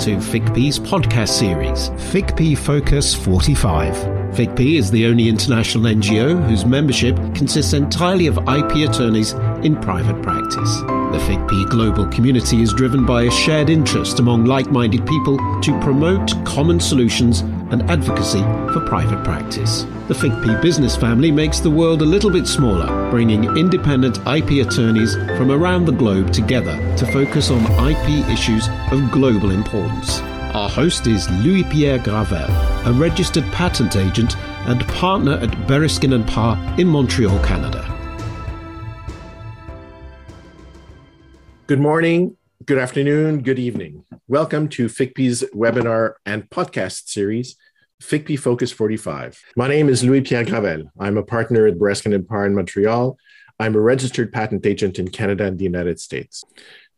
To FICP's podcast series, FICP Focus 45. FICP is the only international NGO whose membership consists entirely of IP attorneys in private practice. The FICP global community is driven by a shared interest among like minded people to promote common solutions and advocacy for private practice. The FICP business family makes the world a little bit smaller, bringing independent IP attorneys from around the globe together to focus on IP issues of global importance. Our host is Louis Pierre Gravelle, a registered patent agent and partner at Bereskin and Parr in Montreal, Canada. Good morning, good afternoon, good evening. Welcome to FICP's webinar and podcast series, FICP Focus 45. My name is Louis Pierre Gravelle. I'm a partner at Bereskin and Parr in Montreal. I'm a registered patent agent in Canada and the United States.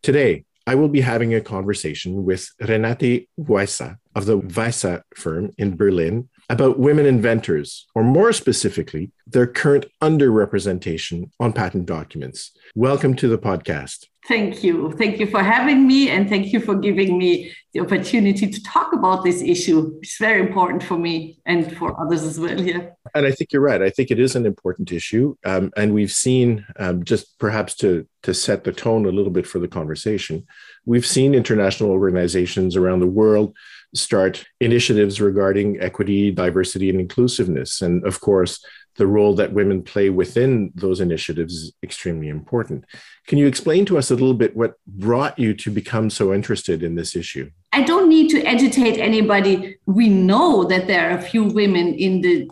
Today, I will be having a conversation with Renate Weisse of the Weisse firm in Berlin about women inventors, or more specifically, their current underrepresentation on patent documents. Welcome to the podcast. Thank you. Thank you for having me, and thank you for giving me the opportunity to talk about this issue. It's very important for me and for others as well. Yeah. And I think you're right. I think it is an important issue, um, and we've seen um, just perhaps to to set the tone a little bit for the conversation. We've seen international organizations around the world start initiatives regarding equity, diversity, and inclusiveness, and of course the role that women play within those initiatives is extremely important. Can you explain to us a little bit what brought you to become so interested in this issue? I don't need to agitate anybody. We know that there are a few women in the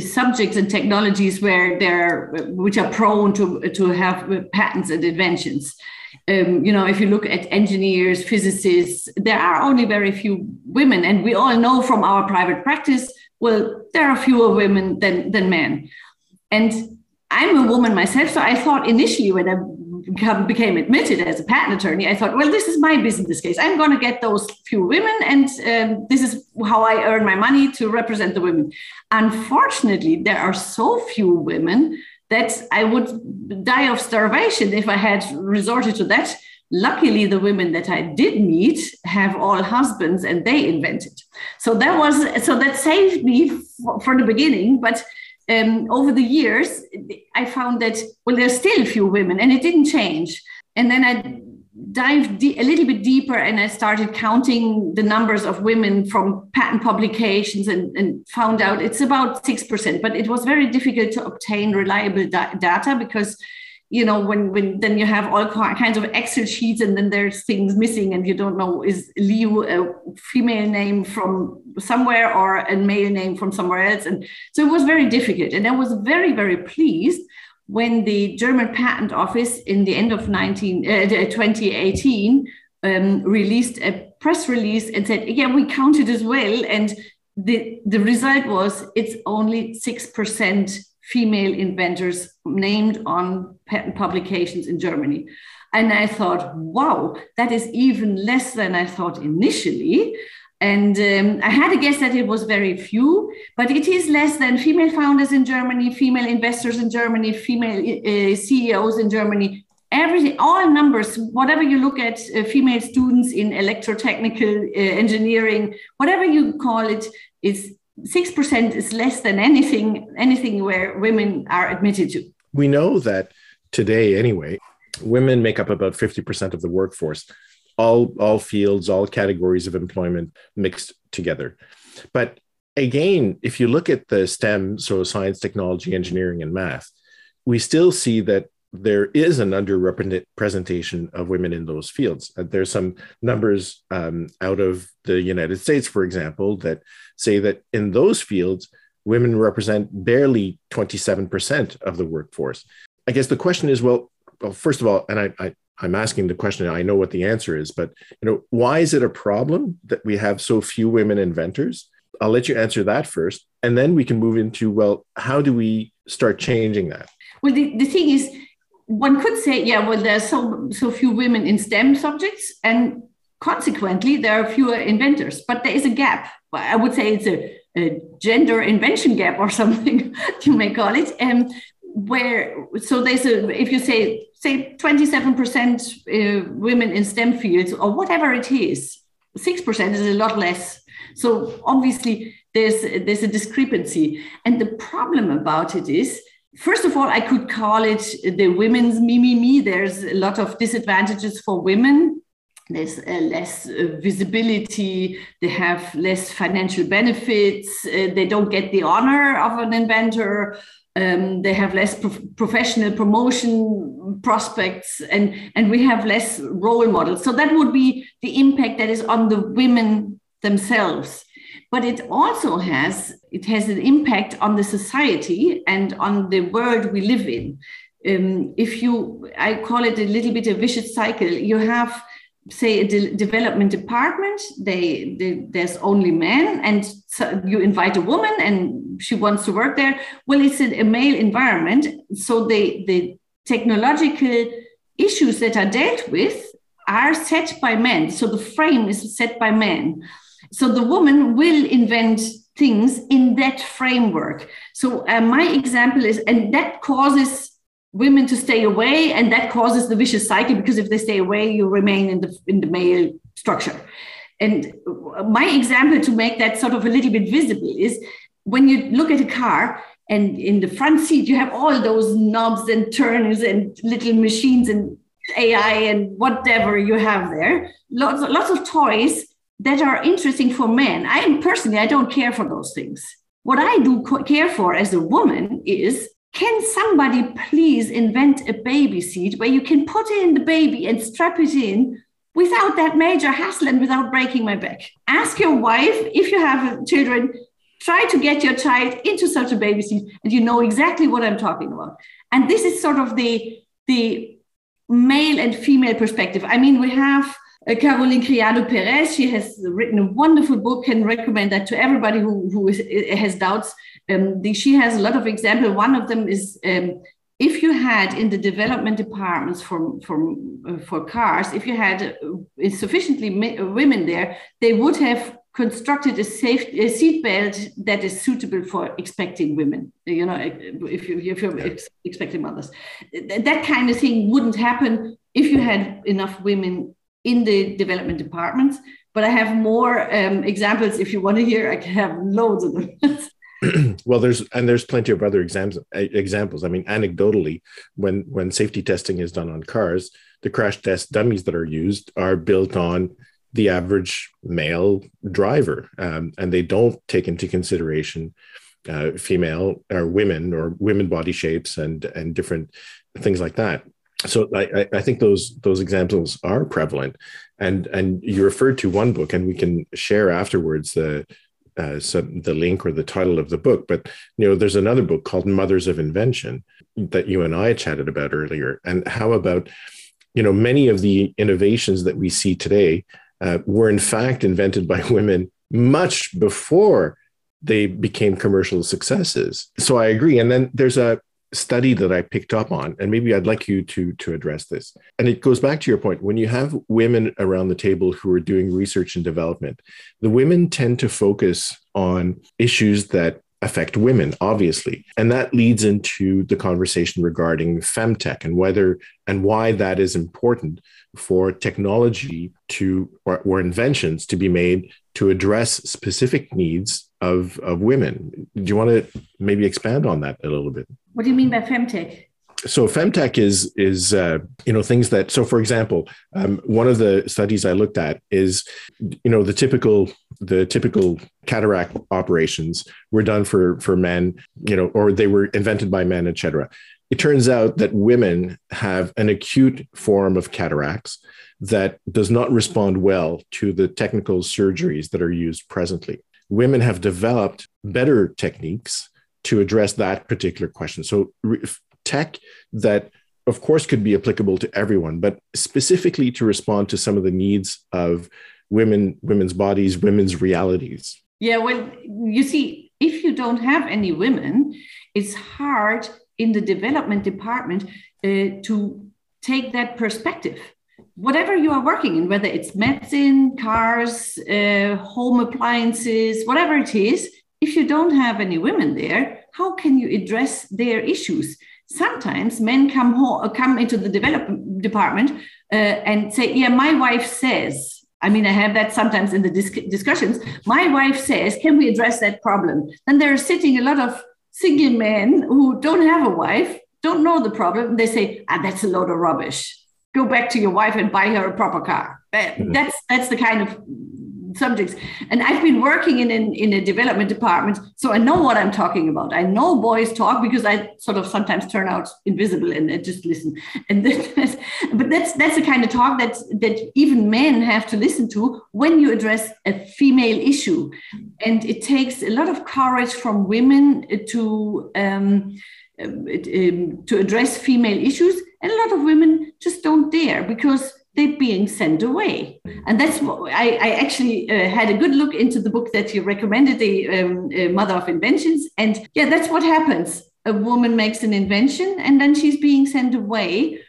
subjects and technologies where they're which are prone to to have patents and inventions. Um, you know, if you look at engineers, physicists, there are only very few women, and we all know from our private practice well, there are fewer women than, than men. And I'm a woman myself, so I thought initially when I became admitted as a patent attorney, I thought, well, this is my business case. I'm going to get those few women, and um, this is how I earn my money to represent the women. Unfortunately, there are so few women that I would die of starvation if I had resorted to that. Luckily the women that i did meet have all husbands and they invented. So that was so that saved me for, the beginning but um, over the years i found that well there's still a few women and it didn't change. And then i dived a little bit deeper and i started counting the numbers of women from patent publications and, and found out it's about 6% but it was very difficult to obtain reliable da- data because you know when when then you have all kinds of excel sheets and then there's things missing and you don't know is liu a female name from somewhere or a male name from somewhere else? And so it was very difficult and i was very very pleased when the german patent office in the end of 19 uh, 2018 um, released a press release and said yeah we counted as well and the the result was it's only 6% female inventors named on patent publications in Germany. And I thought, wow, that is even less than I thought initially. And um, I had a guess that it was very few, but it is less than female founders in Germany, female investors in Germany, female uh, CEOs in Germany. Everything, all numbers, whatever you look at, uh, female students in electrotechnical uh, engineering, whatever you call it, is 6% is less than anything anything where women are admitted to we know that today anyway women make up about 50% of the workforce all all fields all categories of employment mixed together but again if you look at the stem so science technology engineering and math we still see that there is an underrepresentation of women in those fields. Uh, there's some numbers um, out of the United States, for example, that say that in those fields, women represent barely 27% of the workforce. I guess the question is, well, well first of all, and I, I I'm asking the question. I know what the answer is, but you know, why is it a problem that we have so few women inventors? I'll let you answer that first, and then we can move into well, how do we start changing that? Well, the, the thing is, one could say, yeah, well, there's so so few women in STEM subjects, and consequently, there are fewer inventors. But there is a gap. I would say it's a, a gender invention gap or something you may call it. Um, where so there's a if you say say 27% uh, women in STEM fields or whatever it is, 6% is a lot less. So obviously there's there's a discrepancy. And the problem about it is First of all, I could call it the women's me, me, me. There's a lot of disadvantages for women there's uh, less uh, visibility, they have less financial benefits, uh, they don't get the honor of an inventor, um, they have less prof- professional promotion prospects, and, and we have less role models. So that would be the impact that is on the women themselves. But it also has it has an impact on the society and on the world we live in. Um, if you, I call it a little bit a vicious cycle. You have say a de- development department they, they, there's only men and so you invite a woman and she wants to work there. Well it's a, a male environment so the the technological issues that are dealt with are set by men. So the frame is set by men. So the woman will invent things in that framework. So uh, my example is and that causes women to stay away and that causes the vicious cycle because if they stay away you remain in the in the male structure. And my example to make that sort of a little bit visible is when you look at a car and in the front seat you have all those knobs and turns and little machines and ai and whatever you have there. Lots lots of toys that are interesting for men. I personally i don't care for those things. What i do care for as a woman is can somebody please invent a baby seat where you can put in the baby and strap it in without that major hassle and without breaking my back? Ask your wife if you have children, try to get your child into such a baby seat, and you know exactly what I'm talking about. And this is sort of the, the male and female perspective. I mean, we have uh, Caroline Criado Perez. She has written a wonderful book and recommend that to everybody who, who is, has doubts um, the, she has a lot of examples. One of them is um, if you had in the development departments for, for, uh, for cars, if you had uh, sufficiently women there, they would have constructed a safe a seat belt that is suitable for expecting women you know if, you, if you're yeah. expecting mothers that kind of thing wouldn't happen if you had enough women in the development departments but i have more um, examples if you want to hear i can have loads of them well there's and there's plenty of other exams examples. I mean anecdotally when when safety testing is done on cars the crash test dummies that are used are built on the average male driver um, and they don't take into consideration uh, female or women or women body shapes and and different things like that. So I, I think those those examples are prevalent. And and you referred to one book and we can share afterwards the uh, some, the link or the title of the book. But you know, there's another book called Mothers of Invention that you and I chatted about earlier. And how about you know many of the innovations that we see today uh, were in fact invented by women much before they became commercial successes. So I agree. And then there's a study that I picked up on, and maybe I'd like you to to address this. And it goes back to your point: when you have women around the table who are doing research and development, the women tend to focus on issues that affect women, obviously, and that leads into the conversation regarding femtech and whether and why that is important for technology to or, or inventions to be made to address specific needs of of women. Do you want to maybe expand on that a little bit? What do you mean by femtech? So femtech is is uh, you know things that so for example um, one of the studies I looked at is you know the typical the typical cataract operations were done for for men you know or they were invented by men etc. It turns out that women have an acute form of cataracts that does not respond well to the technical surgeries that are used presently women have developed better techniques to address that particular question. So, tech that, of course, could be applicable to everyone, but specifically to respond to some of the needs of women, women's bodies, women's realities. Yeah, well, you see, if you don't have any women, it's hard in the development department uh, to take that perspective whatever you are working in, whether it's medicine, cars, uh, home appliances, whatever it is, if you don't have any women there, how can you address their issues? Sometimes men come home, come into the development department uh, and say, "Yeah, my wife says I mean, I have that sometimes in the discussions. My wife says, Can we address that problem? Then there are sitting a lot of single men who don't have a wife, don't know the problem. They say, ah, That's a load of rubbish. Go back to your wife and buy her a proper car. That's, that's the kind of subjects. And I've been working in, in, in a development department, so I know what I'm talking about. I know boys talk because I sort of sometimes turn out invisible and, and just listen. And but that's that's the kind of talk that that even men have to listen to when you address a female issue. And it takes a lot of courage from women to um, um, to address female issues, and a lot of women just don't dare because they're being sent away. And that's what I, I actually uh, had a good look into the book that you recommended, The um, uh, Mother of Inventions. And yeah, that's what happens. A woman makes an invention and then she's being sent away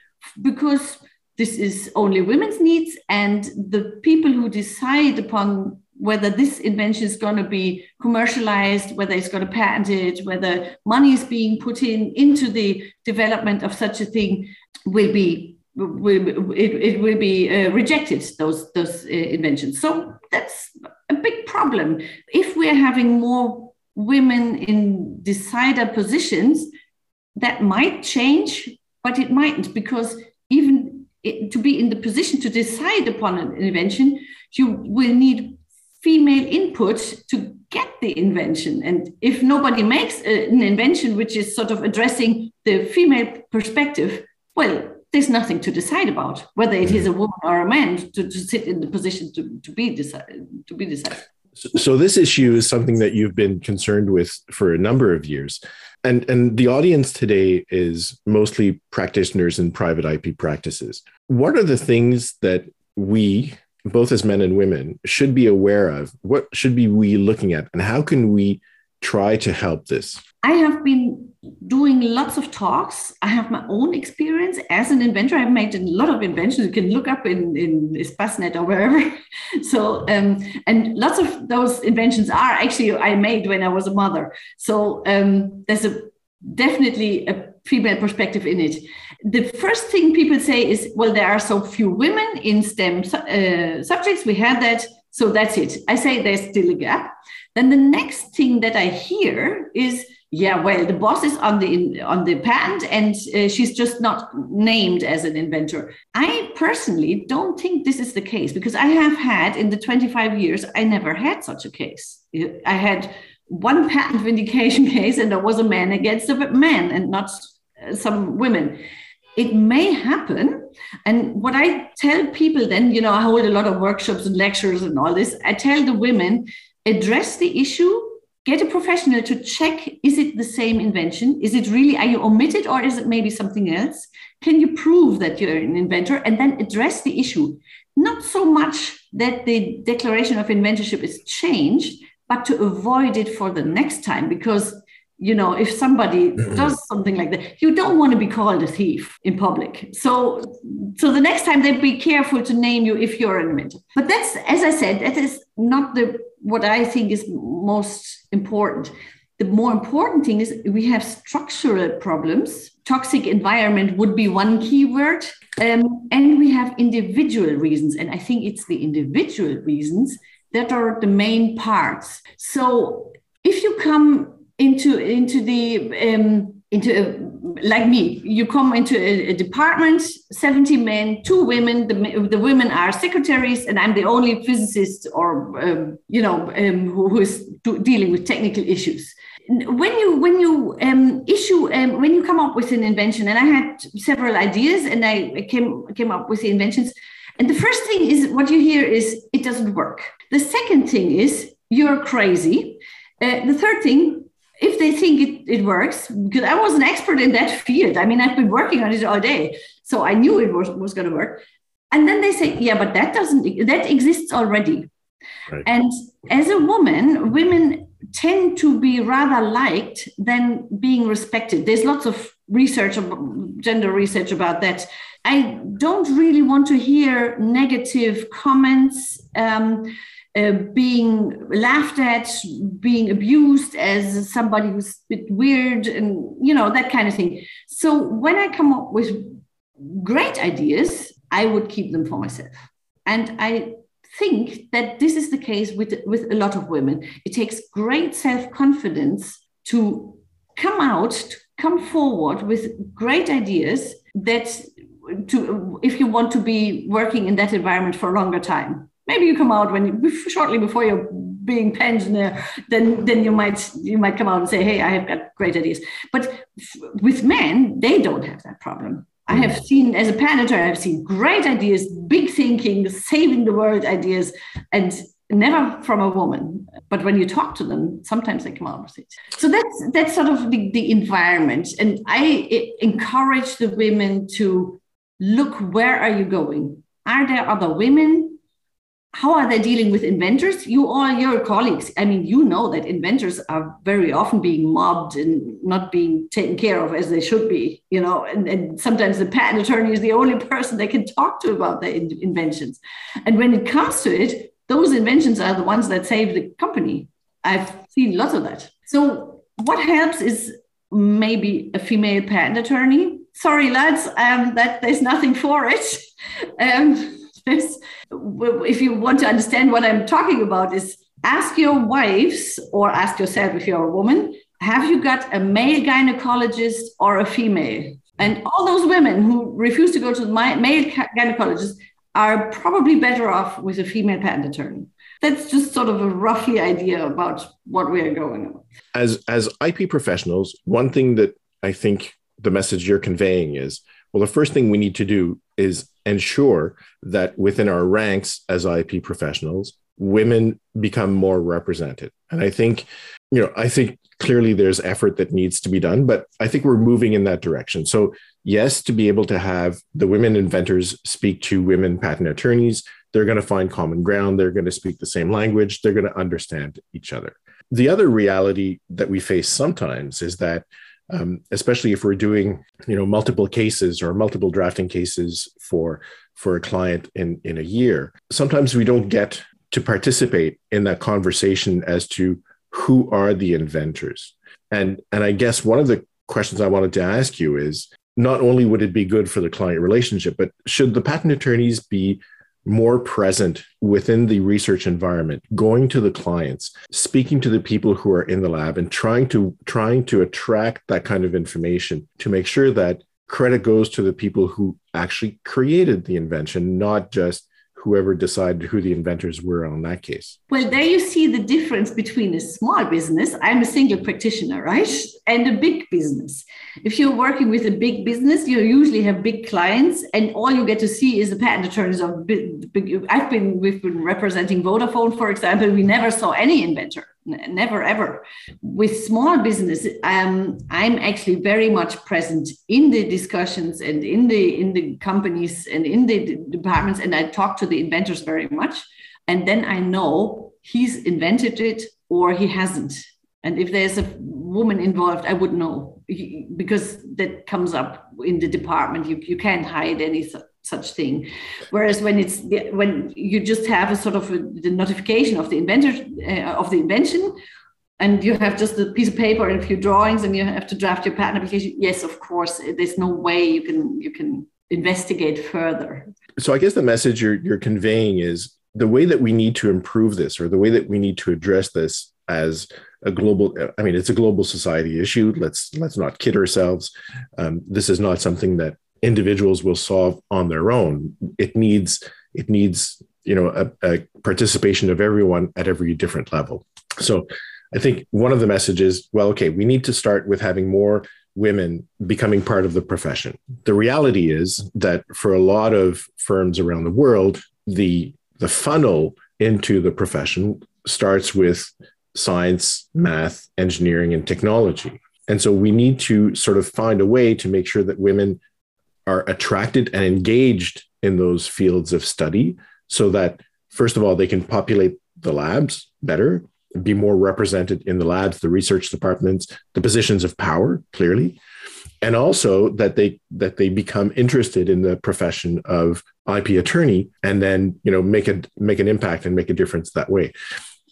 because this is only women's needs. And the people who decide upon whether this invention is going to be commercialized, whether it's going to patent it, whether money is being put in into the development of such a thing will be it, it will be uh, rejected those those uh, inventions. So that's a big problem. If we're having more women in decider positions that might change but it mightn't because even it, to be in the position to decide upon an invention you will need female input to get the invention. And if nobody makes a, an invention which is sort of addressing the female perspective well there's nothing to decide about whether it is a mm-hmm. woman or a man to, to sit in the position to, to be decided to be decided. So, so this issue is something that you've been concerned with for a number of years. And and the audience today is mostly practitioners in private ip practices. What are the things that we both as men and women should be aware of? What should be we looking at? And how can we try to help this I have been doing lots of talks. I have my own experience as an inventor. I've made a lot of inventions. You can look up in, in Espacenet or wherever. So, um, and lots of those inventions are actually I made when I was a mother. So um, there's a definitely a female perspective in it. The first thing people say is, well, there are so few women in STEM uh, subjects. We had that. So that's it. I say there's still a gap. Then the next thing that I hear is, yeah, well, the boss is on the on the patent, and uh, she's just not named as an inventor. I personally don't think this is the case because I have had in the 25 years I never had such a case. I had one patent vindication case, and there was a man against a man, and not uh, some women. It may happen, and what I tell people then, you know, I hold a lot of workshops and lectures and all this. I tell the women address the issue get a professional to check is it the same invention? Is it really are you omitted or is it maybe something else? Can you prove that you're an inventor? And then address the issue. Not so much that the declaration of inventorship is changed but to avoid it for the next time because you know if somebody mm-hmm. does something like that you don't want to be called a thief in public. So so the next time they'd be careful to name you if you're an inventor. But that's as i said that is not the what i think is most important. The more important thing is we have structural problems. Toxic environment would be one keyword. Um, and we have individual reasons. And i think it's the individual reasons that are the main parts. So if you come into into the um, into a, like me you come into a, a, department 70 men two women the, the women are secretaries and i'm the only physicist or um, you know um, who, who is do, dealing with technical issues. When you when you um, issue um, when you come up with an invention and i had several ideas and i came came up with the inventions and the first thing is what you hear is it doesn't work. The second thing is you're crazy. Uh, the third thing if they think it, it works, because I was an expert in that field. I mean, I've been working on it all day. So I knew it was, was going to work. And then they say, yeah, but that doesn't, that exists already. Right. And as a woman, women tend to be rather liked than being respected. There's lots of research, gender research about that. I don't really want to hear negative comments. Um, uh, being laughed at, being abused as somebody who's a bit weird, and you know that kind of thing. So when I come up with great ideas, I would keep them for myself, and I think that this is the case with, with a lot of women. It takes great self confidence to come out, to come forward with great ideas that to if you want to be working in that environment for a longer time. Maybe you come out when shortly before you're being pensioner, uh, then then you might you might come out and say, "Hey, I have got great ideas." But with men, they don't have that problem. I have mm. seen, as a panetter, I've seen great ideas, big thinking, saving the world ideas, and never from a woman. But when you talk to them, sometimes they come out with it. So that's that's sort of the, the environment. And I encourage the women to look where are you going? Are there other women how are they dealing with inventors? You all your colleagues. I mean, you know that inventors are very often being mobbed and not being taken care of as they should be. You know, and, and sometimes the patent attorney is the only person they can talk to about their in- inventions. And when it comes to it, those inventions are the ones that save the company. I've seen lots of that. So what helps is maybe a female patent attorney. Sorry, lads, um, that there's nothing for it. Um, this, if you want to understand what I'm talking about, is ask your wives or ask yourself if you're a woman, have you got a male gynecologist or a female? And all those women who refuse to go to the male gynecologist are probably better off with a female patent attorney. That's just sort of a roughly idea about what we are going on. As as IP professionals, one thing that I think the message you're conveying is well, the first thing we need to do is ensure that within our ranks as IP professionals, women become more represented. And I think, you know, I think clearly there's effort that needs to be done, but I think we're moving in that direction. So, yes, to be able to have the women inventors speak to women patent attorneys, they're going to find common ground, they're going to speak the same language, they're going to understand each other. The other reality that we face sometimes is that um, especially if we're doing you know multiple cases or multiple drafting cases for for a client in in a year. Sometimes we don't get to participate in that conversation as to who are the inventors. And and i guess one of the questions i wanted to ask you is not only would it be good for the client relationship but should the patent attorneys be more present within the research environment going to the clients speaking to the people who are in the lab and trying to trying to attract that kind of information to make sure that credit goes to the people who actually created the invention not just whoever decided who the inventors were on that case. Well, there you see the difference between a small business, I'm a single practitioner, right? And a big business. If you're working with a big business, you usually have big clients, and all you get to see is the patent attorneys of big, big I've been, we've been representing Vodafone, for example. We never saw any inventor never ever. With small business um, i'm actually very much present in the discussions and in the in the companies and in the departments and i talk to the inventors very much. And then i know he's invented it or he hasn't. And if there's a woman involved i would know. Because that comes up in the department. You, you can't hide any such thing. Whereas when it's when you just have a sort of a, the notification of the inventor uh, of the invention, and you have just a piece of paper and a few drawings, and you have to draft your patent application. Yes, of course, there's no way you can you can investigate further. So I guess the message you're you're conveying is the way that we need to improve this, or the way that we need to address this as a global i mean it's a global society issue let's let's not kid ourselves um, this is not something that individuals will solve on their own. It needs it needs you know a, a, participation of everyone at every different level. So I think one of the messages, well, okay, we need to start with having more women becoming part of the profession. The reality is that for a lot of firms around the world, the the funnel into the profession starts with science, math, engineering, and technology. And so we need to sort of find a way to make sure that women are attracted and engaged in those fields of study so that first of all they can populate the labs better be more represented in the labs the research departments the positions of power clearly and also that they that they become interested in the profession of IP attorney and then you know make a make an impact and make a difference that way.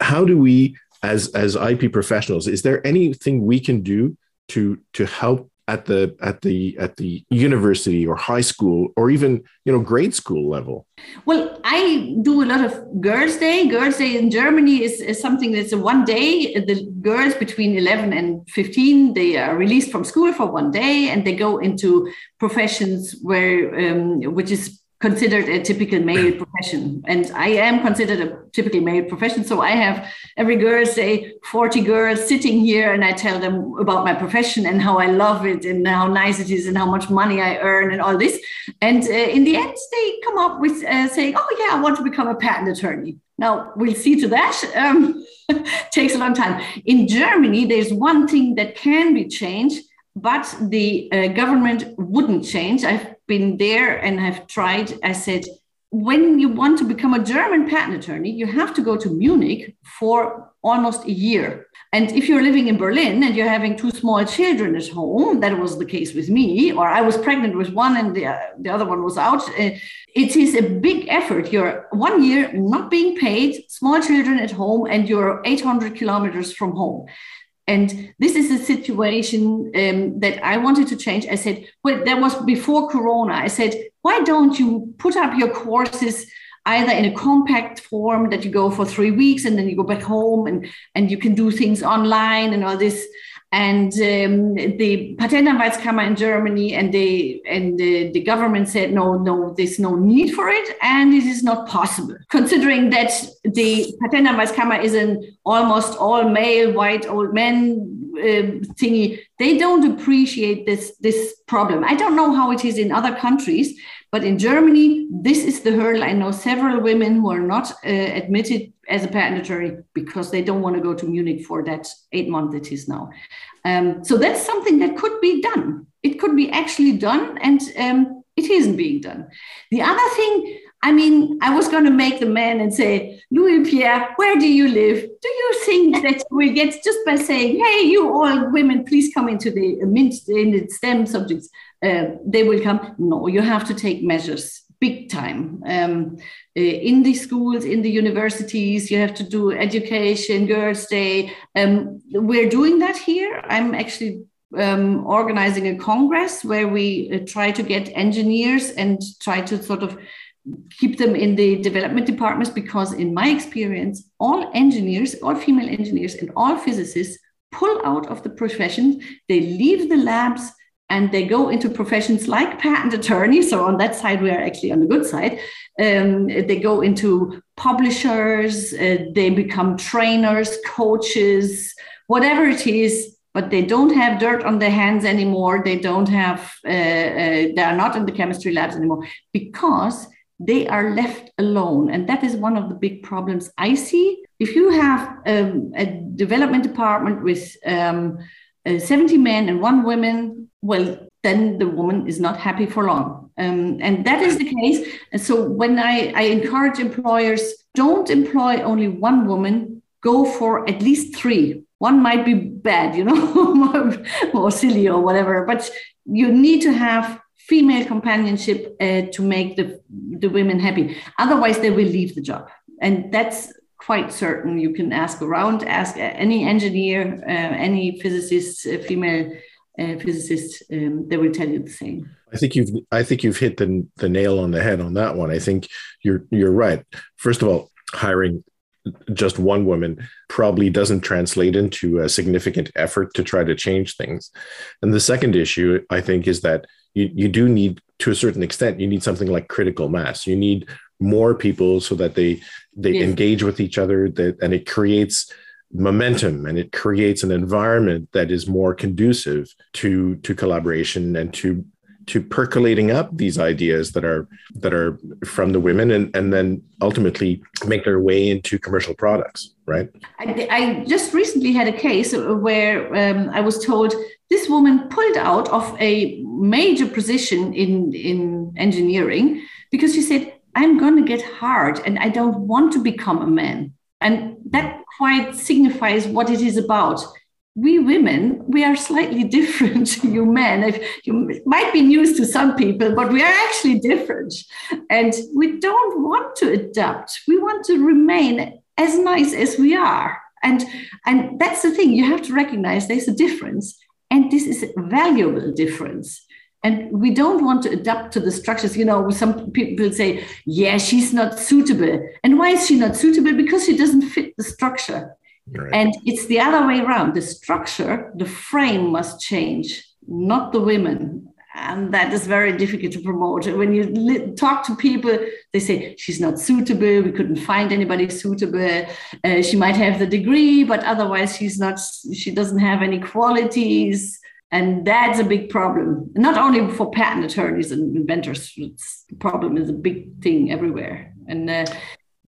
How do we as as IP professionals is there anything we can do to to help at the at the at the university or high school or even you know grade school level? Well i do a lot of girls day. Girls day in germany is, is something that's a one day. The girls between 11 and 15 they are released from school for one day and they go into professions where um, which is considered a typical male profession. And i am considered a typical male profession. So i have every girl say 40 girls sitting here and i tell them about my profession and how i love it and how nice it is and how much money i earn and all this. And uh, in the end they come up with uh, saying oh yeah i want to become a patent attorney. Now we'll see to that. Um, takes a long time. In germany there's one thing that can be changed but the uh, government wouldn't change. I've been there and have tried. I said, when you want to become a German patent attorney, you have to go to Munich for almost a year. And if you're living in Berlin and you're having two small children at home, that was the case with me, or I was pregnant with one and the, uh, the other one was out, uh, it is a big effort. You're one year not being paid, small children at home, and you're 800 kilometers from home. And this is a situation um, that I wanted to change. I said, well, that was before Corona. I said, why don't you put up your courses either in a compact form that you go for three weeks and then you go back home and, and you can do things online and all this and um, the Patentanwaltskammer in Germany and the and the, the, government said no, no, there's no need for it, and it is not possible. Considering that the patent Patentanwaltskammer is an almost all male white old men uh, thingy, they don't appreciate this this problem. I don't know how it is in other countries, but in Germany, this is the hurdle. I know several women who are not uh, admitted as a patent attorney because they don't want to go to Munich for that eight months it is now. Um, so that's something that could be done. It could be actually done, and um, it isn't being done. The other thing, I mean, I was going to make the man and say, Louis Pierre, where do you live? Do you think that we get just by saying, hey, you all women, please come into the mint in the STEM subjects? Uh, they will come. No, you have to take measures big time um, uh, in the schools in the universities you have to do education girls day um, we're doing that here i'm actually um, organizing a congress where we uh, try to get engineers and try to sort of keep them in the development departments because in my experience all engineers all female engineers and all physicists pull out of the profession they leave the labs and they go into professions like patent attorney. So on that side, we are actually on the good side. Um, they go into publishers, uh, they become trainers, coaches, whatever it is. But they don't have dirt on their hands anymore. They don't have. Uh, uh, they are not in the chemistry labs anymore because they are left alone, and that is one of the big problems I see. If you have um, a development department with um, uh, 70 men and one woman well, then the woman is not happy for long. Um, and that is the case. And so when I, I encourage employers, don't employ only one woman, go for at least three. One might be bad, you know, or silly or whatever, but you need to have female companionship uh, to make the, the women happy. Otherwise, they will leave the job. And that's quite certain. You can ask around, ask any engineer, uh, any physicist, uh, female uh, physicists, um, they will tell you the same. I think you've I think you've hit the the nail on the head on that one. I think you're you're right. First of all, hiring just one woman probably doesn't translate into a significant effort to try to change things. And the second issue, I think, is that you, you do need, to a certain extent, you need something like critical mass. You need more people so that they they engage with each other that and it creates momentum and it creates an environment that is more conducive to to collaboration and to to percolating up these ideas that are that are from the women and and then ultimately make their way into commercial products right i, I just recently had a case where um, i was told this woman pulled out of a major position in in engineering because she said i'm going to get hard and i don't want to become a man and that quite signifies what it is about. We women, we are slightly different to you men. If you might be news to some people, but we are actually different. And we don't want to adapt. We want to remain as nice as we are. And, and that's the thing, you have to recognize there's a difference. And And this is a valuable difference. And we don't want to adapt to the structures. You know, some people say, yeah, she's not suitable. And why is she not suitable? Because she doesn't fit the structure. Right. And it's the other way around. The structure, the frame must change, not the women. And that is very difficult to promote. When you talk to people, they say she's not suitable. We couldn't find anybody suitable. Uh, she might have the degree, but otherwise she's not. She doesn't have any qualities and that's a big problem, not only for patent attorneys and inventors. It's, the problem is a big thing everywhere. And uh,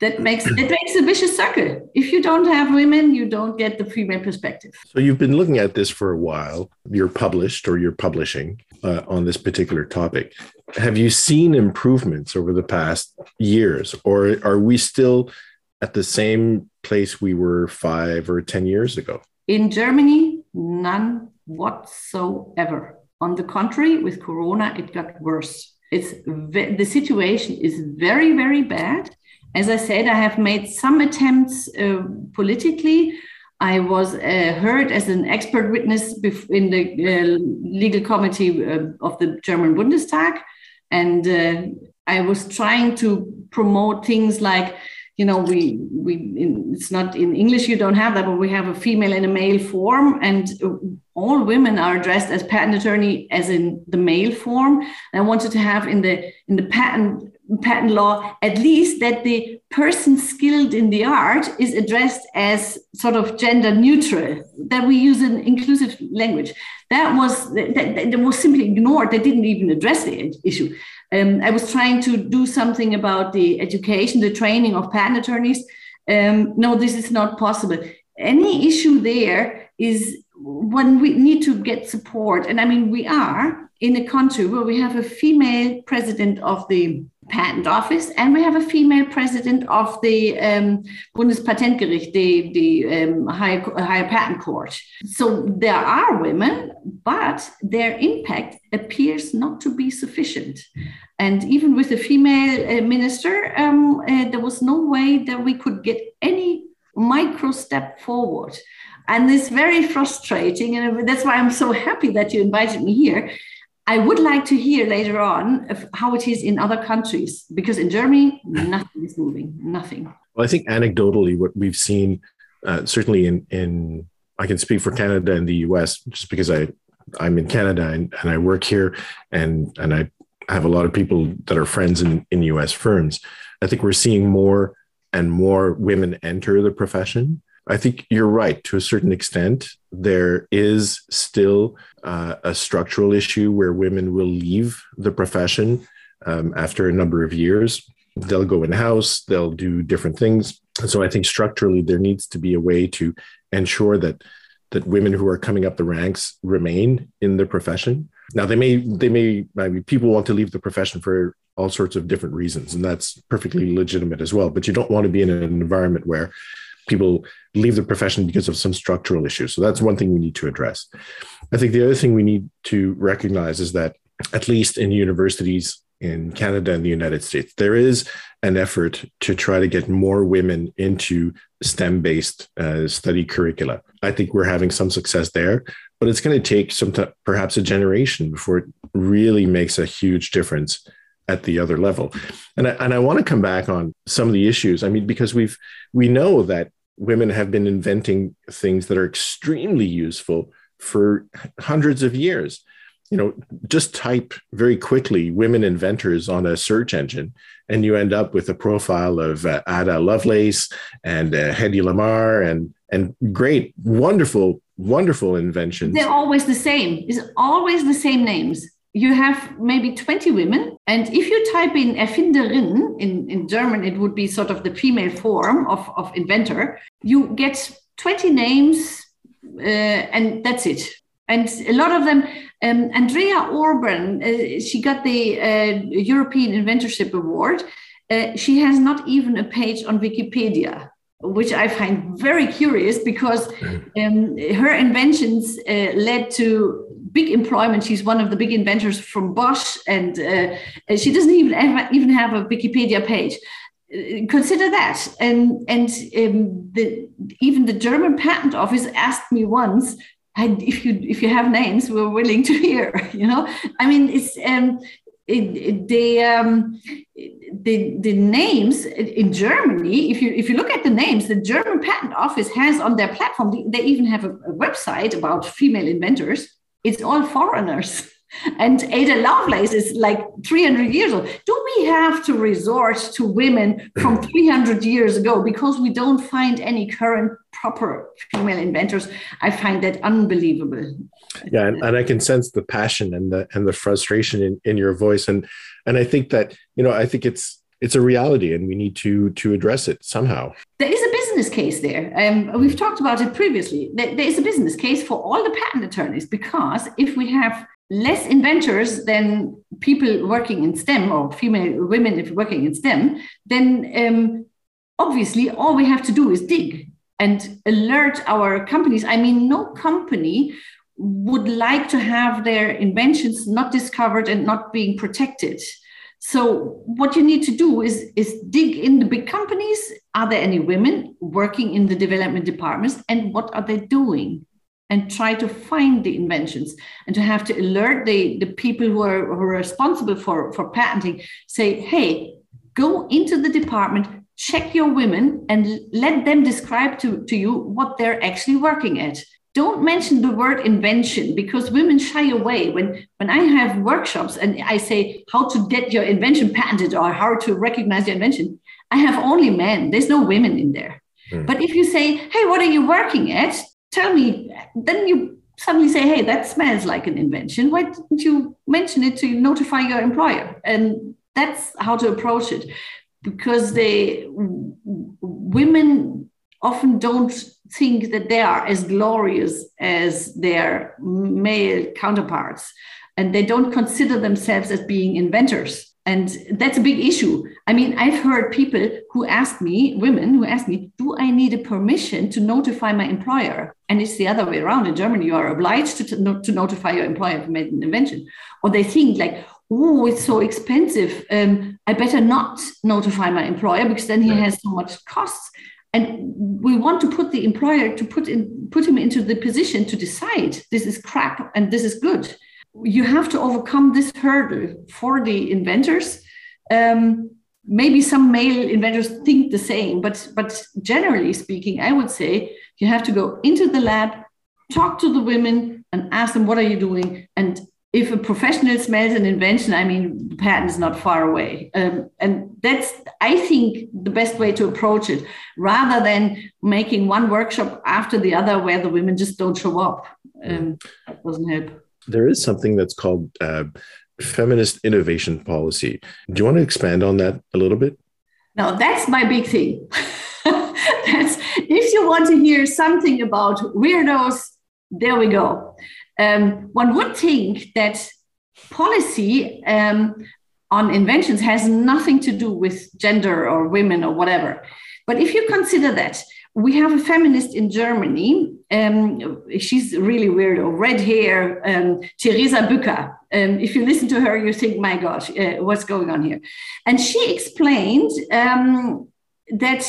that makes it makes a vicious circle. If you don't have women, you don't get the female perspective. So you've been looking at this for a while. You're published or you're publishing uh, on this particular topic. Have you seen improvements over the past years, or are we still at the same place we were five or ten years ago? In Germany, none whatsoever. On the contrary, with Corona, it got worse. It's the situation is very, very bad. As I said, I have made some attempts uh, politically. I was uh, heard as an expert witness in the uh, legal committee uh, of the German Bundestag. And uh, I was trying to promote things like you know we we in, it's not in english you don't have that but we have a female and a male form and all women are addressed as patent attorney as in the male form and i wanted to have in the in the patent patent law at least that the person skilled in the art is addressed as sort of gender neutral that we use an inclusive language that was that, that was simply ignored they didn't even address the issue um, I was trying to do something about the education, the training of patent attorneys. Um, no, this is not possible. Any issue there is when we need to get support. And I mean, we are in a country where we have a female president of the patent office and we have a female president of the um, Bundespatentgericht, the, the um, higher, higher patent court. So there are women, but their impact appears not to be sufficient. And even with the female uh, minister, um, uh, there was no way that we could get any micro step forward. And it's very frustrating. And that's why I'm so happy that you invited me here. I would like to hear later on how it is in other countries, because in Germany, nothing is moving, nothing. Well, I think anecdotally, what we've seen, uh, certainly in, in, I can speak for Canada and the US, just because I, I'm in Canada and, and I work here and, and I have a lot of people that are friends in, in US firms. I think we're seeing more and more women enter the profession. I think you're right to a certain extent. There is still uh, a structural issue where women will leave the profession um, after a number of years. They'll go in house, they'll do different things. And so I think structurally there needs to be a way to ensure that that women who are coming up the ranks remain in the profession. Now they may they may I mean people want to leave the profession for all sorts of different reasons, and that's perfectly legitimate as well. But you don't want to be in an environment where people leave the profession because of some structural issues. So that's one thing we need to address. I think the other thing we need to recognize is that at least in universities in Canada and the United States, there is an effort to try to get more women into STEM based uh, study curricula. I think we're having some success there, but it's going to take some t- perhaps a generation before it really makes a huge difference at the other level. And I, and I want to come back on some of the issues. I mean, because we've we know that women have been inventing things that are extremely useful for hundreds of years. You know, just type very quickly women inventors on a search engine, and you end up with a profile of uh, Ada Lovelace and uh, Hedy Lamarr and and great, wonderful, wonderful inventions. They're always the same. It's always the same names you have maybe 20 women. And if you type in Erfinderin, in, in German, it would be sort of the female form of, of inventor, you get 20 names uh, and that's it. And a lot of them, um, Andrea Orban, uh, she got the uh, European Inventorship Award. Uh, she has not even a page on Wikipedia which I find very curious because um, her inventions uh, led to big employment. She's one of the big inventors from Bosch, and uh, she doesn't even have, even have a Wikipedia page. Uh, consider that, and and um, the, even the German patent office asked me once, if you if you have names, we're willing to hear. You know, I mean, it's um, it, it, the, um, the the names in Germany. If you if you look at the names, the German Patent Office has on their platform. They, they even have a, a website about female inventors. It's all foreigners. And Ada Lovelace is like 300 years old. Do we have to resort to women from 300 years ago because we don't find any current proper female inventors? I find that unbelievable. Yeah, and, and I can sense the passion and the and the frustration in, in your voice. And and I think that, you know, I think it's it's a reality and we need to to address it somehow there is a business case there um, we've talked about it previously there, is a business case for all the patent attorneys because if we have less inventors than people working in STEM or female women if working in STEM, then um, obviously all we have to do is dig and alert our companies. I mean, no company would like to have their inventions not discovered and not being protected. So what you need to do is, is dig in the big companies. Are there any women working in the development departments and what are they doing? and try to find the inventions and to have to alert the, the people who are, who are responsible for, for patenting say hey go into the department check your women and let them describe to, to you what they're actually working at don't mention the word invention because women shy away when when i have workshops and i say how to get your invention patented or how to recognize your invention i have only men there's no women in there mm. but if you say hey what are you working at tell me, then you suddenly say, hey, that smells like an invention. Why didn't you mention it to notify your employer? And that's how to approach it because they women often don't think that they are as glorious as their male counterparts and they don't consider themselves as being inventors. And that's a big issue. I mean i've heard people who ask me women who ask me do i need a permission to notify my employer? And it's the other way around. In germany you are obliged to, to, to notify your employer if you made an invention. Or they think like oh it's so expensive. Um, i better not notify my employer because then he has so much costs and we want to put the employer to put in put him into the position to decide this is crap and this is good you have to overcome this hurdle for the inventors. Um, maybe some male inventors think the same, but but generally speaking, I would say you have to go into the lab, talk to the women, and ask them what are you doing. And if a professional smells an invention, I mean, the patent is not far away. Um, and that's, I think, the best way to approach it, rather than making one workshop after the other where the women just don't show up. Um, that doesn't help there is something that's called uh, feminist innovation policy. Do you want to expand on that a little bit? No, that's my big thing. that's if you want to hear something about weirdos, there we go. Um, one would think that policy um, on inventions has nothing to do with gender or women or whatever. But if you consider that we have a feminist in Germany. Um, she's really weird, red hair, um, Teresa Bücker. Um, if you listen to her, you think, my gosh, uh, what's going on here? And she explained um, that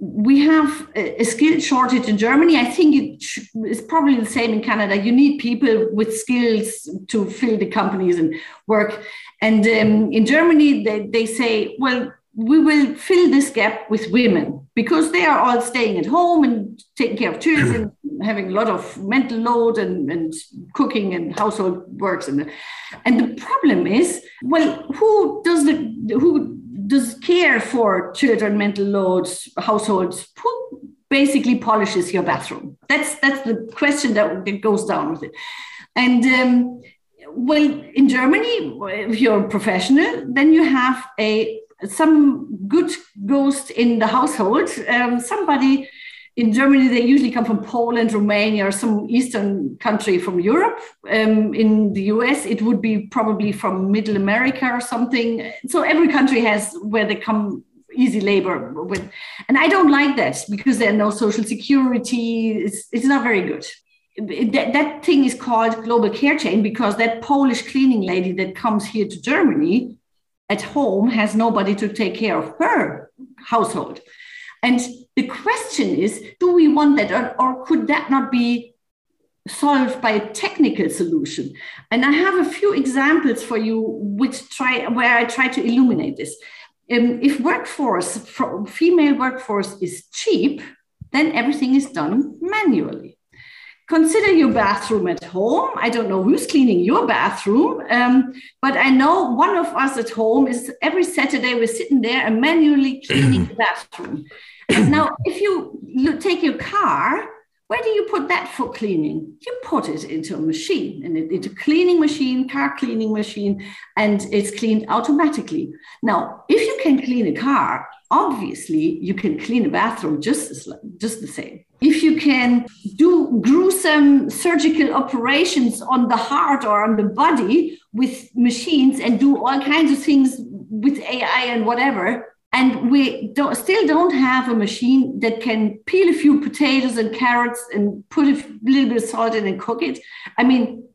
we have a, skill shortage in Germany. I think it's probably the same in Canada. You need people with skills to fill the companies and work. And um, in Germany, they, they say, well, we will fill this gap with women because they are all staying at home and taking care of children, having a lot of mental load and, and cooking and household works. And, and the problem is, well, who does the who does care for children, mental loads, households? Who basically polishes your bathroom? That's that's the question that, that goes down with it. And um, well, in Germany, if you're a professional, then you have a some good ghost in the household. Um, somebody in Germany, they usually come from Poland, Romania, or some Eastern country from Europe. Um, in the US, it would be probably from Middle America or something. So every country has where they come easy labor with. And I don't like that because there's no social security. It's, it's not very good. That, that thing is called global care chain because that Polish cleaning lady that comes here to Germany at home has nobody to take care of her household. And the question is do we want that, or, or could that not be solved by a technical solution. And I have a few examples for you, which try where I try to illuminate this. Um, if workforce, female workforce is cheap, then everything is done manually. Consider your bathroom at home. I don't know who's cleaning your bathroom, um, but I know one of us at home is every Saturday we're sitting there and manually cleaning the bathroom. now, if you take your car, where do you put that for cleaning? You put it into a machine, into a cleaning machine, car cleaning machine, and it's cleaned automatically. Now, if you can clean a car, obviously you can clean a bathroom just as, just the same. If you can do gruesome surgical operations on the heart or on the body with machines and do all kinds of things with AI and whatever, and we don't, still don't have a machine that can peel a few potatoes and carrots and put a little bit of salt in and cook it. I mean,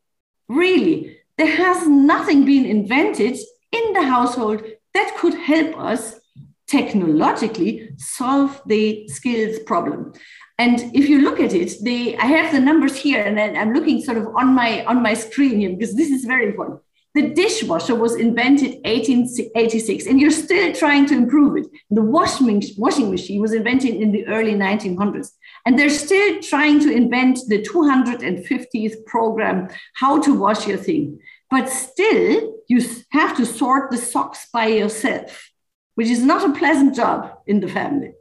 really, there has nothing been invented in the household that could help us technologically solve the skills problem. And if you look at it, the I have the numbers here, and I'm looking sort of on my on my screen here because this is very important. The dishwasher was invented 1886, and you're still trying to improve it. The washing, washing machine was invented in the early 1900s, and they're still trying to invent the 250th program, how to wash your thing. But still, you have to sort the socks by yourself, which is not a pleasant job in the family.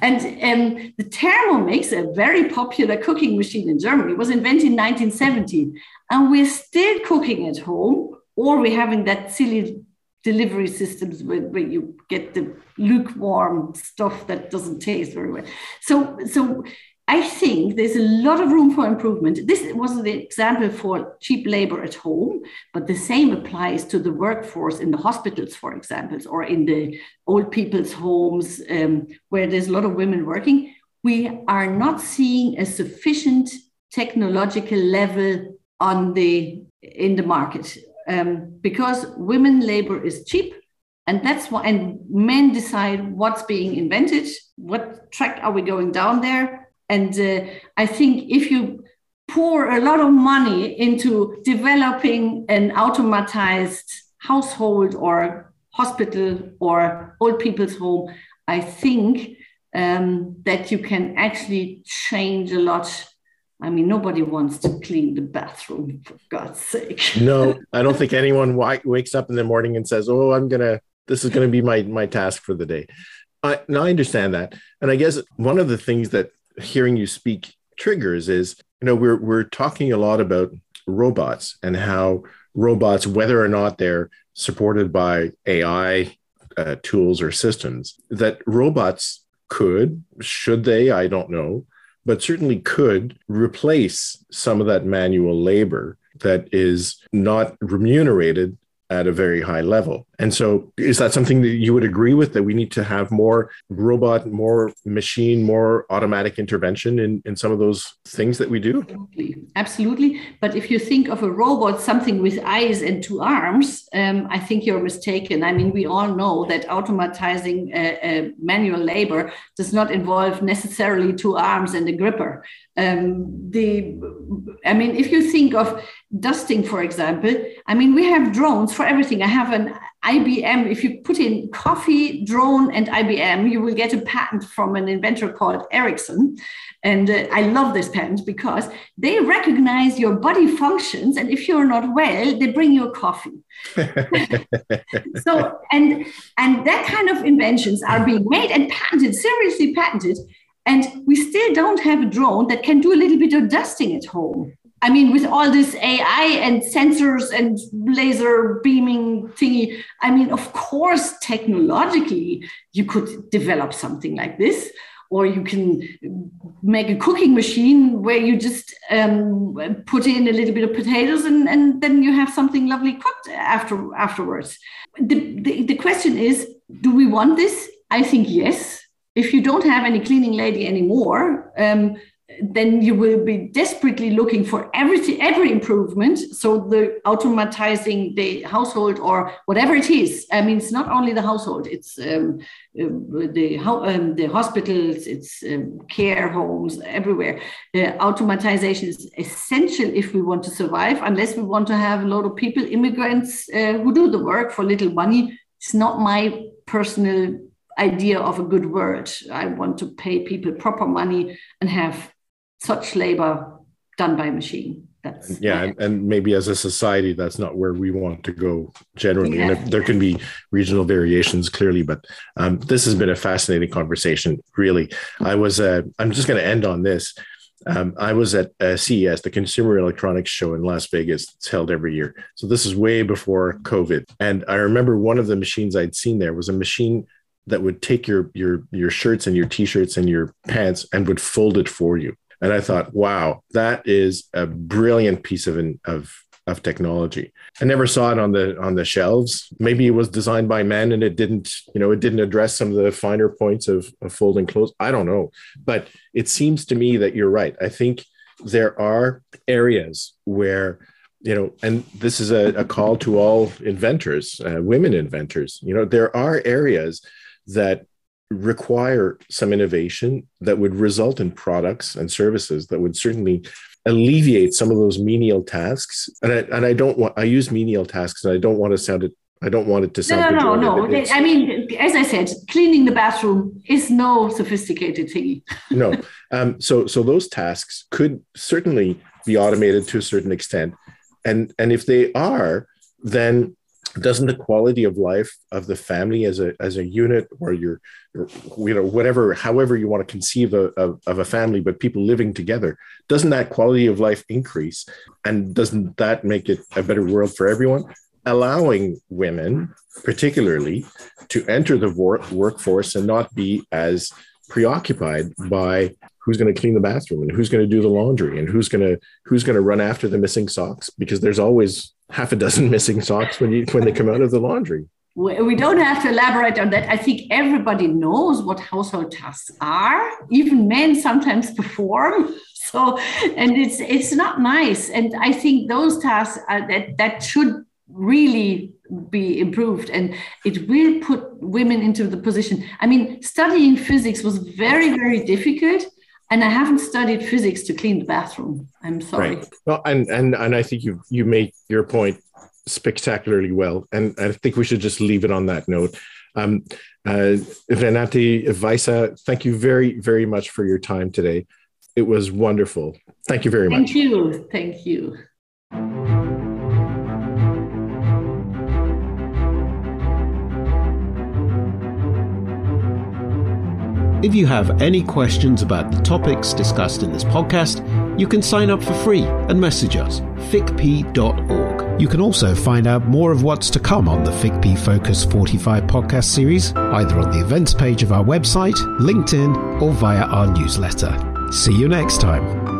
And um, the Thermomix, a very popular cooking machine in Germany, was invented in 1970. And we're still cooking at home or we're having that silly delivery systems where, where you get the lukewarm stuff that doesn't taste very well. So, so I think there's a lot of room for improvement. This was the example for cheap labor at home, but the same applies to the workforce in the hospitals, for example, or in the old people's homes um, where there's a lot of women working. We are not seeing a sufficient technological level on the in the market um, because women labor is cheap and that's why and men decide what's being invented what track are we going down there. And uh, i think if you pour a lot of money into developing an automatized household or hospital or old people's home i think um, that you can actually change a lot I mean, nobody wants to clean the bathroom, for God's sake. no, I don't think anyone w- wakes up in the morning and says, "Oh, I'm gonna. This is gonna be my my task for the day." I now I understand that, and I guess one of the things that hearing you speak triggers is, you know, we're we're talking a lot about robots and how robots, whether or not they're supported by AI uh, tools or systems, that robots could, should they, I don't know, but certainly could replace some of that manual labor that is not remunerated at a very high level. And so, is that something that you would agree with that we need to have more robot, more machine, more automatic intervention in, in some of those things that we do? Absolutely. Absolutely. But if you think of a robot, something with eyes and two arms, um, I think you're mistaken. I mean, we all know that automatizing uh, uh, manual labor does not involve necessarily two arms and a gripper. Um, the, I mean, if you think of dusting, for example, I mean, we have drones for everything. I have an IBM, if you put in coffee, drone, and IBM, you will get a patent from an inventor called Ericsson. And uh, I love this patent because they recognize your body functions. And if you're not well, they bring you a coffee. so, and, and that kind of inventions are being made and patented, seriously patented. And we still don't have a drone that can do a little bit of dusting at home. I mean, with all this AI and sensors and laser beaming thingy, I mean, of course, technologically, you could develop something like this, or you can make a cooking machine where you just um, put in a little bit of potatoes and, and then you have something lovely cooked after afterwards. The, the, the question is, do we want this? I think yes. If you don't have any cleaning lady anymore, um, then you will be desperately looking for every every improvement. So the automatizing the household or whatever it is. I mean, it's not only the household; it's um, uh, the um, the hospitals, it's um, care homes everywhere. Uh, automatization is essential if we want to survive. Unless we want to have a lot of people, immigrants uh, who do the work for little money. It's not my personal idea of a good word. I want to pay people proper money and have such labor done by machine. That's yeah, and, and, maybe as a society, that's not where we want to go generally. Yeah. And there can be regional variations, clearly. But um, this has been a fascinating conversation. Really, I was. Uh, I'm just going to end on this. Um, I was at uh, CES, the Consumer Electronics Show in Las Vegas. It's held every year. So this is way before COVID. And I remember one of the machines I'd seen there was a machine that would take your your your shirts and your t-shirts and your pants and would fold it for you. And I thought, wow, that is a brilliant piece of of of technology. I never saw it on the on the shelves. Maybe it was designed by men and it didn't, you know, it didn't address some of the finer points of, of folding clothes. I don't know. But it seems to me that you're right. I think there are areas where you know and this is a, a call to all inventors uh, women inventors you know there are areas that require some innovation that would result in products and services that would certainly alleviate some of those menial tasks. And I, and I don't want, I use menial tasks and I don't want to sound it, I don't want it to sound. No, no, no, no. I mean, as I said, cleaning the bathroom is no sophisticated thing. no. Um, so, so those tasks could certainly be automated to a certain extent. And, and if they are, then doesn't the quality of life of the family as a as a unit or your, you know whatever however you want to conceive of, of, of, a family but people living together doesn't that quality of life increase? And doesn't that make it a better world for everyone? Allowing women particularly to enter the work, workforce and not be as preoccupied by who's going to clean the bathroom and who's going to do the laundry and who's going to who's going to run after the missing socks because there's always half a dozen missing socks when you when they come out of the laundry we don't have to elaborate on that. I think everybody knows what household tasks are. Even men sometimes perform. So, and it's it's not nice. And I think those tasks are, that that should really be improved and it will put women into the position i mean studying physics was very very difficult and i haven't studied physics to clean the bathroom. I'm sorry. Right. well and and and i think you you made your point spectacularly well. And i think we should just leave it on that note. Um, uh, renate thank you very very much for your time today. It was wonderful. Thank you very much. Thank you. Thank you If you have any questions about the topics discussed in this podcast, you can sign up for free and message us, ficp.org. You can also find out more of what's to come on the FICP Focus 45 podcast series, either on the events page of our website, LinkedIn, or via our newsletter. See you next time.